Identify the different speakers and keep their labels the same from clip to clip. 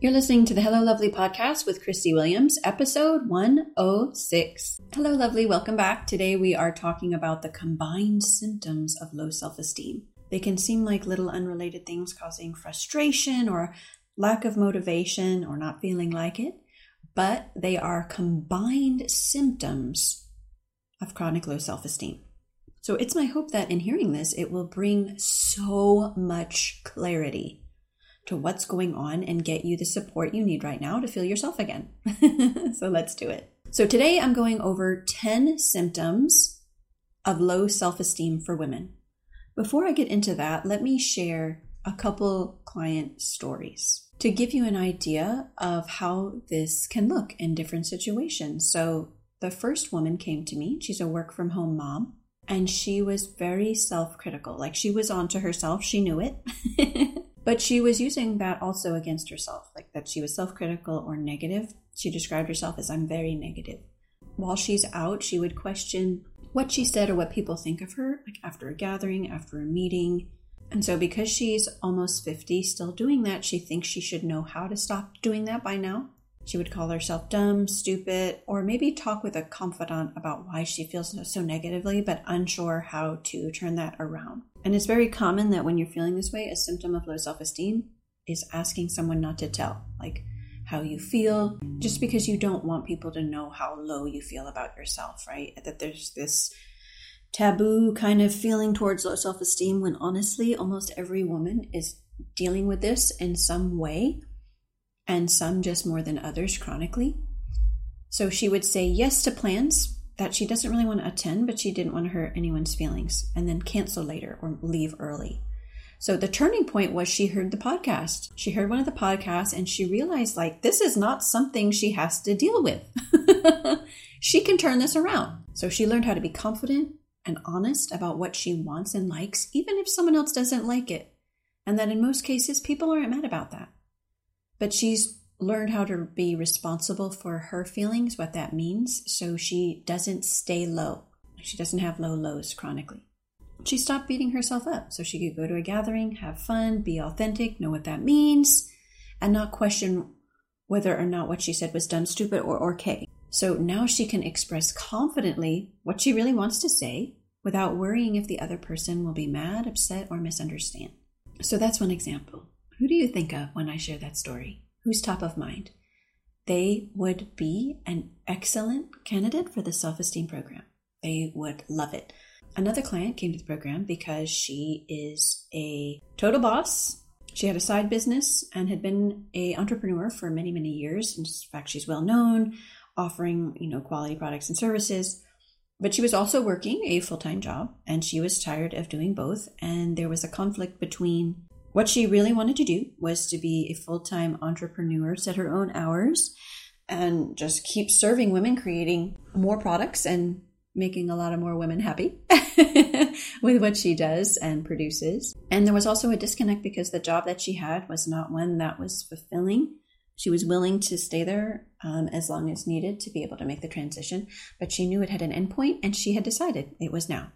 Speaker 1: You're listening to the Hello Lovely podcast with Christy Williams, episode 106. Hello, Lovely. Welcome back. Today we are talking about the combined symptoms of low self esteem. They can seem like little unrelated things causing frustration or lack of motivation or not feeling like it, but they are combined symptoms of chronic low self esteem. So it's my hope that in hearing this, it will bring so much clarity to what's going on and get you the support you need right now to feel yourself again. so let's do it. So today I'm going over 10 symptoms of low self esteem for women. Before I get into that, let me share a couple client stories to give you an idea of how this can look in different situations. So the first woman came to me. She's a work from home mom and she was very self critical. Like she was onto herself, she knew it. But she was using that also against herself, like that she was self critical or negative. She described herself as, I'm very negative. While she's out, she would question what she said or what people think of her, like after a gathering, after a meeting. And so, because she's almost 50, still doing that, she thinks she should know how to stop doing that by now. She would call herself dumb, stupid, or maybe talk with a confidant about why she feels so negatively, but unsure how to turn that around. And it's very common that when you're feeling this way, a symptom of low self esteem is asking someone not to tell, like how you feel, just because you don't want people to know how low you feel about yourself, right? That there's this taboo kind of feeling towards low self esteem when honestly, almost every woman is dealing with this in some way, and some just more than others chronically. So she would say yes to plans that she doesn't really want to attend, but she didn't want to hurt anyone's feelings and then cancel later or leave early. So the turning point was she heard the podcast. She heard one of the podcasts and she realized like this is not something she has to deal with. she can turn this around. So she learned how to be confident and honest about what she wants and likes, even if someone else doesn't like it. And that in most cases, people aren't mad about that. But she's learned how to be responsible for her feelings, what that means, so she doesn't stay low. She doesn't have low lows chronically. She stopped beating herself up so she could go to a gathering, have fun, be authentic, know what that means, and not question whether or not what she said was dumb, stupid, or okay. So now she can express confidently what she really wants to say without worrying if the other person will be mad, upset, or misunderstand. So that's one example. Who do you think of when I share that story? Who's top of mind, they would be an excellent candidate for the self esteem program. They would love it. Another client came to the program because she is a total boss. She had a side business and had been a entrepreneur for many, many years. In fact, she's well known, offering, you know, quality products and services. But she was also working a full-time job and she was tired of doing both. And there was a conflict between what she really wanted to do was to be a full time entrepreneur, set her own hours, and just keep serving women, creating more products and making a lot of more women happy with what she does and produces. And there was also a disconnect because the job that she had was not one that was fulfilling. She was willing to stay there um, as long as needed to be able to make the transition, but she knew it had an endpoint and she had decided it was now.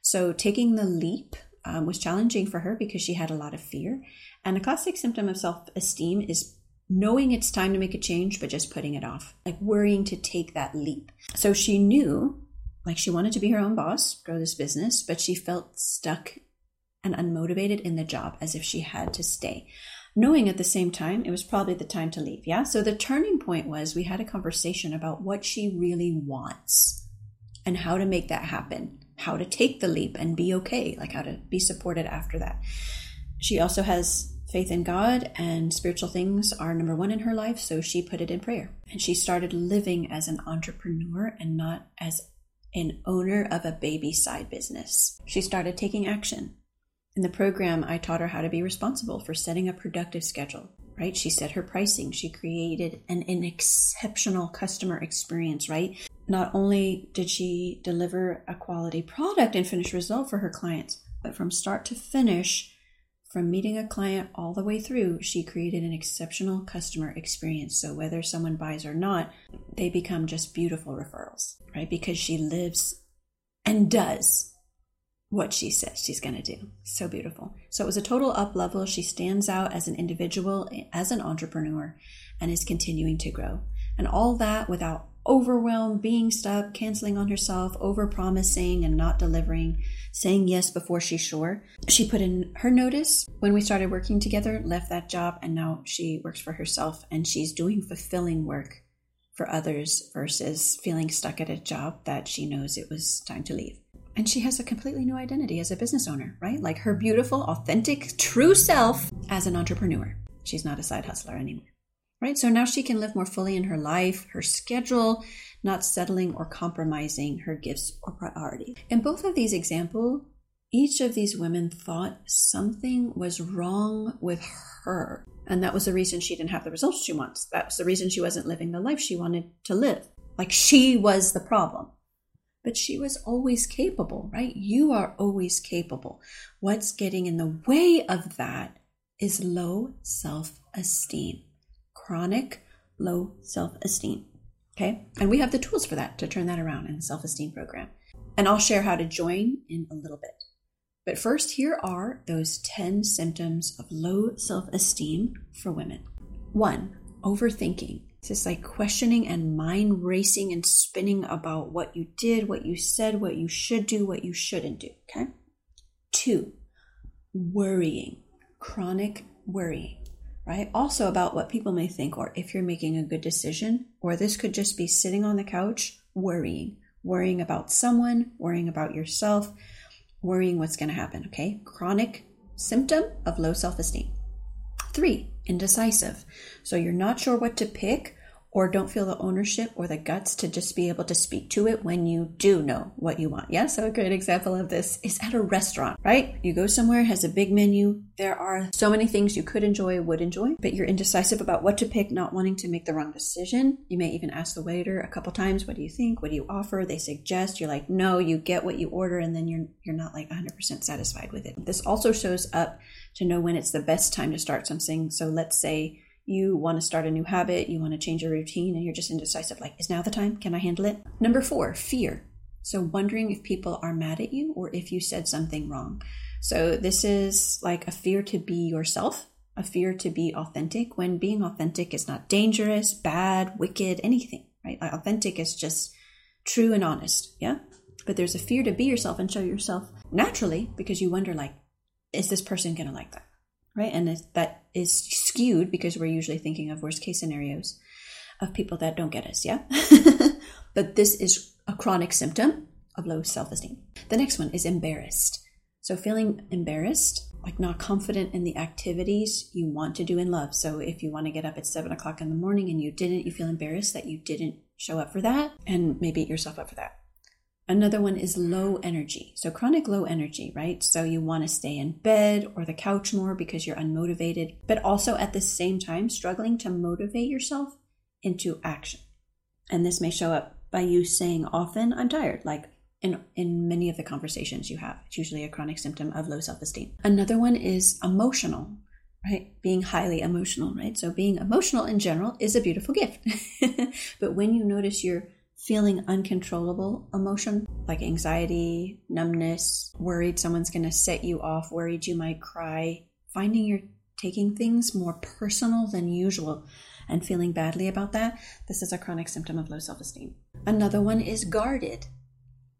Speaker 1: So taking the leap um, was challenging for her because she had a lot of fear. And a classic symptom of self esteem is knowing it's time to make a change, but just putting it off, like worrying to take that leap. So she knew, like, she wanted to be her own boss, grow this business, but she felt stuck and unmotivated in the job as if she had to stay. Knowing at the same time it was probably the time to leave. Yeah. So the turning point was we had a conversation about what she really wants and how to make that happen how to take the leap and be okay, like how to be supported after that. She also has faith in God and spiritual things are number one in her life, so she put it in prayer. And she started living as an entrepreneur and not as an owner of a baby side business. She started taking action. In the program, I taught her how to be responsible for setting a productive schedule, right? She set her pricing. She created an, an exceptional customer experience, right? Not only did she deliver a quality product and finished result for her clients, but from start to finish, from meeting a client all the way through, she created an exceptional customer experience. So whether someone buys or not, they become just beautiful referrals, right? Because she lives and does what she says she's going to do. So beautiful. So it was a total up level. She stands out as an individual, as an entrepreneur, and is continuing to grow. And all that without overwhelm, being stuck, canceling on herself, over promising and not delivering, saying yes before she's sure. She put in her notice when we started working together, left that job, and now she works for herself and she's doing fulfilling work for others versus feeling stuck at a job that she knows it was time to leave. And she has a completely new identity as a business owner, right? Like her beautiful, authentic, true self as an entrepreneur. She's not a side hustler anymore right? So now she can live more fully in her life, her schedule, not settling or compromising her gifts or priorities. In both of these examples, each of these women thought something was wrong with her. And that was the reason she didn't have the results she wants. That was the reason she wasn't living the life she wanted to live. Like she was the problem. But she was always capable, right? You are always capable. What's getting in the way of that is low self esteem chronic low self esteem. Okay. And we have the tools for that to turn that around in the self esteem program. And I'll share how to join in a little bit. But first, here are those 10 symptoms of low self esteem for women. One, overthinking. It's just like questioning and mind racing and spinning about what you did, what you said, what you should do, what you shouldn't do. Okay. Two, worrying, chronic worrying right? Also about what people may think, or if you're making a good decision, or this could just be sitting on the couch worrying, worrying about someone, worrying about yourself, worrying what's going to happen, okay? Chronic symptom of low self esteem. Three, indecisive. So you're not sure what to pick or don't feel the ownership or the guts to just be able to speak to it when you do know what you want. Yeah. So a great example of this is at a restaurant, right? You go somewhere, has a big menu. There are so many things you could enjoy, would enjoy, but you're indecisive about what to pick, not wanting to make the wrong decision. You may even ask the waiter a couple times, what do you think? What do you offer? They suggest, you're like, no, you get what you order, and then you're you're not like 100% satisfied with it. This also shows up to know when it's the best time to start something. So let's say you want to start a new habit, you want to change your routine, and you're just indecisive like, is now the time? Can I handle it? Number four, fear. So, wondering if people are mad at you or if you said something wrong. So, this is like a fear to be yourself, a fear to be authentic when being authentic is not dangerous, bad, wicked, anything, right? Like, authentic is just true and honest, yeah? But there's a fear to be yourself and show yourself naturally because you wonder, like, is this person going to like that? right? And that is skewed because we're usually thinking of worst case scenarios of people that don't get us, yeah? but this is a chronic symptom of low self esteem. The next one is embarrassed. So, feeling embarrassed, like not confident in the activities you want to do in love. So, if you want to get up at seven o'clock in the morning and you didn't, you feel embarrassed that you didn't show up for that and maybe beat yourself up for that. Another one is low energy. So, chronic low energy, right? So, you want to stay in bed or the couch more because you're unmotivated, but also at the same time struggling to motivate yourself into action. And this may show up by you saying often, I'm tired, like in, in many of the conversations you have. It's usually a chronic symptom of low self esteem. Another one is emotional, right? Being highly emotional, right? So, being emotional in general is a beautiful gift. but when you notice you're feeling uncontrollable emotion like anxiety, numbness, worried someone's going to set you off, worried you might cry, finding you're taking things more personal than usual and feeling badly about that, this is a chronic symptom of low self esteem. Another one is guarded.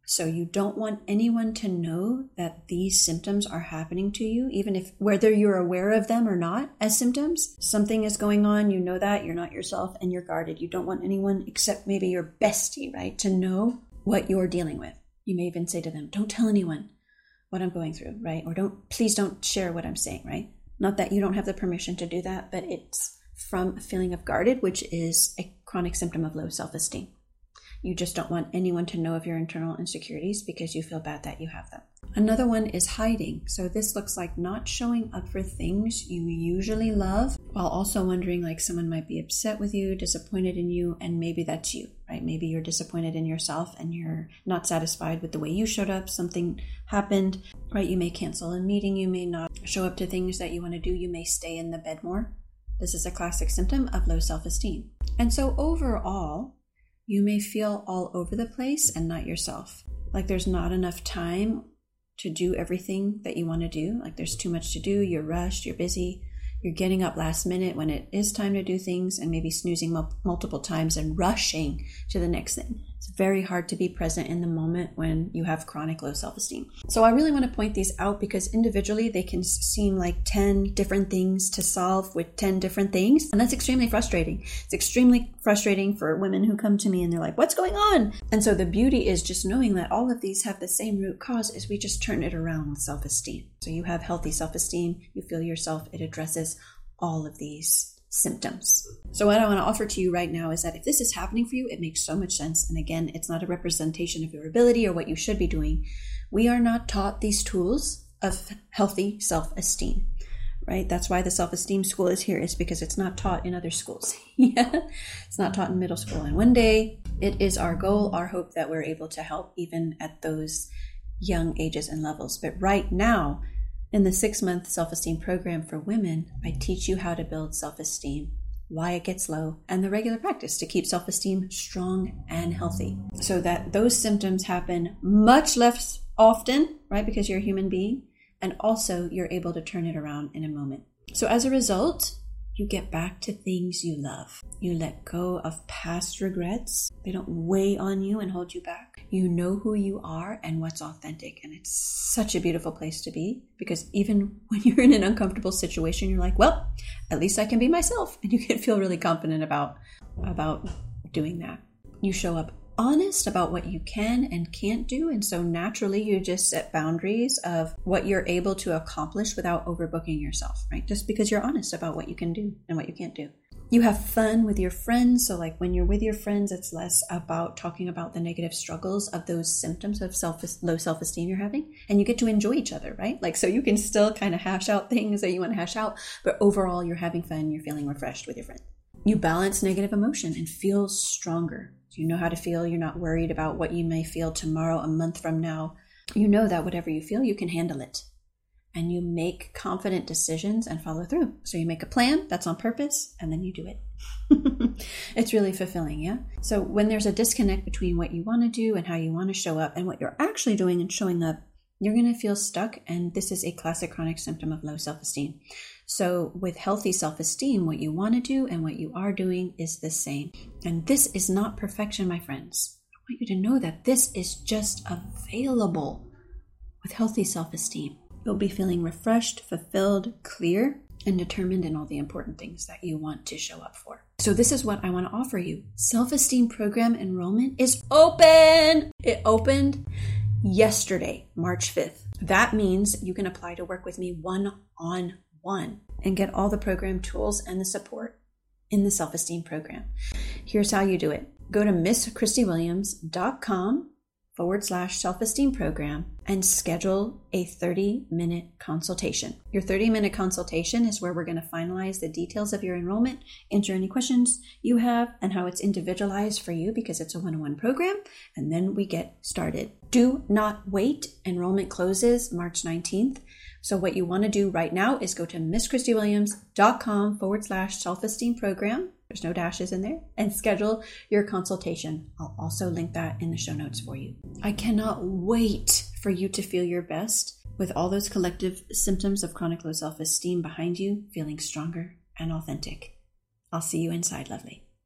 Speaker 1: So you don't want anyone to know that these symptoms are happening to you, even if whether you're aware of them or not as symptoms. Something is going on, you know that, you're not yourself, and you're guarded. You don't want anyone except maybe your bestie, right, to know what you're dealing with. You may even say to them, Don't tell anyone what I'm going through, right? Or don't please don't share what I'm saying, right? Not that you don't have the permission to do that, but it's from a feeling of guarded, which is a chronic symptom of low self-esteem. You just don't want anyone to know of your internal insecurities because you feel bad that you have them. Another one is hiding. So this looks like not showing up for things you usually love while also wondering like someone might be upset with you, disappointed in you, and maybe that's you, right? Maybe you're disappointed in yourself and you're not satisfied with the way you showed up. Something happened, right? You may cancel a meeting, you may not show up to things that you want to do, you may stay in the bed more. This is a classic symptom of low self esteem. And so overall, you may feel all over the place and not yourself. Like there's not enough time to do everything that you want to do. Like there's too much to do, you're rushed, you're busy, you're getting up last minute when it is time to do things and maybe snoozing multiple times and rushing to the next thing. It's very hard to be present in the moment when you have chronic low self esteem. So, I really want to point these out because individually they can seem like 10 different things to solve with 10 different things. And that's extremely frustrating. It's extremely frustrating for women who come to me and they're like, What's going on? And so, the beauty is just knowing that all of these have the same root cause is we just turn it around with self esteem. So, you have healthy self esteem, you feel yourself, it addresses all of these symptoms. So, what I want to offer to you right now is that if this is happening for you, it makes so much sense. And again, it's not a representation of your ability or what you should be doing. We are not taught these tools of healthy self esteem, right? That's why the self esteem school is here, is because it's not taught in other schools. yeah, it's not taught in middle school. And one day, it is our goal, our hope that we're able to help even at those young ages and levels. But right now, in the six month self esteem program for women, I teach you how to build self esteem, why it gets low, and the regular practice to keep self esteem strong and healthy so that those symptoms happen much less often, right? Because you're a human being, and also you're able to turn it around in a moment. So as a result, you get back to things you love. You let go of past regrets. They don't weigh on you and hold you back. You know who you are and what's authentic. And it's such a beautiful place to be because even when you're in an uncomfortable situation, you're like, well, at least I can be myself. And you can feel really confident about, about doing that. You show up honest about what you can and can't do. And so naturally, you just set boundaries of what you're able to accomplish without overbooking yourself, right? Just because you're honest about what you can do and what you can't do. You have fun with your friends. So, like when you're with your friends, it's less about talking about the negative struggles of those symptoms of self low self esteem you're having, and you get to enjoy each other, right? Like, so you can still kind of hash out things that you want to hash out, but overall, you're having fun, you're feeling refreshed with your friends. You balance negative emotion and feel stronger you know how to feel. You're not worried about what you may feel tomorrow, a month from now. You know that whatever you feel, you can handle it. And you make confident decisions and follow through. So you make a plan that's on purpose and then you do it. it's really fulfilling, yeah? So when there's a disconnect between what you want to do and how you want to show up and what you're actually doing and showing up, you're going to feel stuck. And this is a classic chronic symptom of low self esteem. So, with healthy self esteem, what you want to do and what you are doing is the same. And this is not perfection, my friends. I want you to know that this is just available with healthy self esteem. You'll be feeling refreshed, fulfilled, clear, and determined in all the important things that you want to show up for. So, this is what I want to offer you. Self esteem program enrollment is open. It opened yesterday, March 5th. That means you can apply to work with me one on one and get all the program tools and the support in the self esteem program. Here's how you do it go to misschristywilliams.com forward slash self esteem program and schedule a 30 minute consultation. Your 30 minute consultation is where we're going to finalize the details of your enrollment, answer any questions you have, and how it's individualized for you because it's a one on one program, and then we get started. Do not wait. Enrollment closes March 19th. So what you want to do right now is go to misschristywilliams.com forward slash self-esteem program. There's no dashes in there and schedule your consultation. I'll also link that in the show notes for you. I cannot wait for you to feel your best with all those collective symptoms of chronic low self-esteem behind you, feeling stronger and authentic. I'll see you inside, lovely.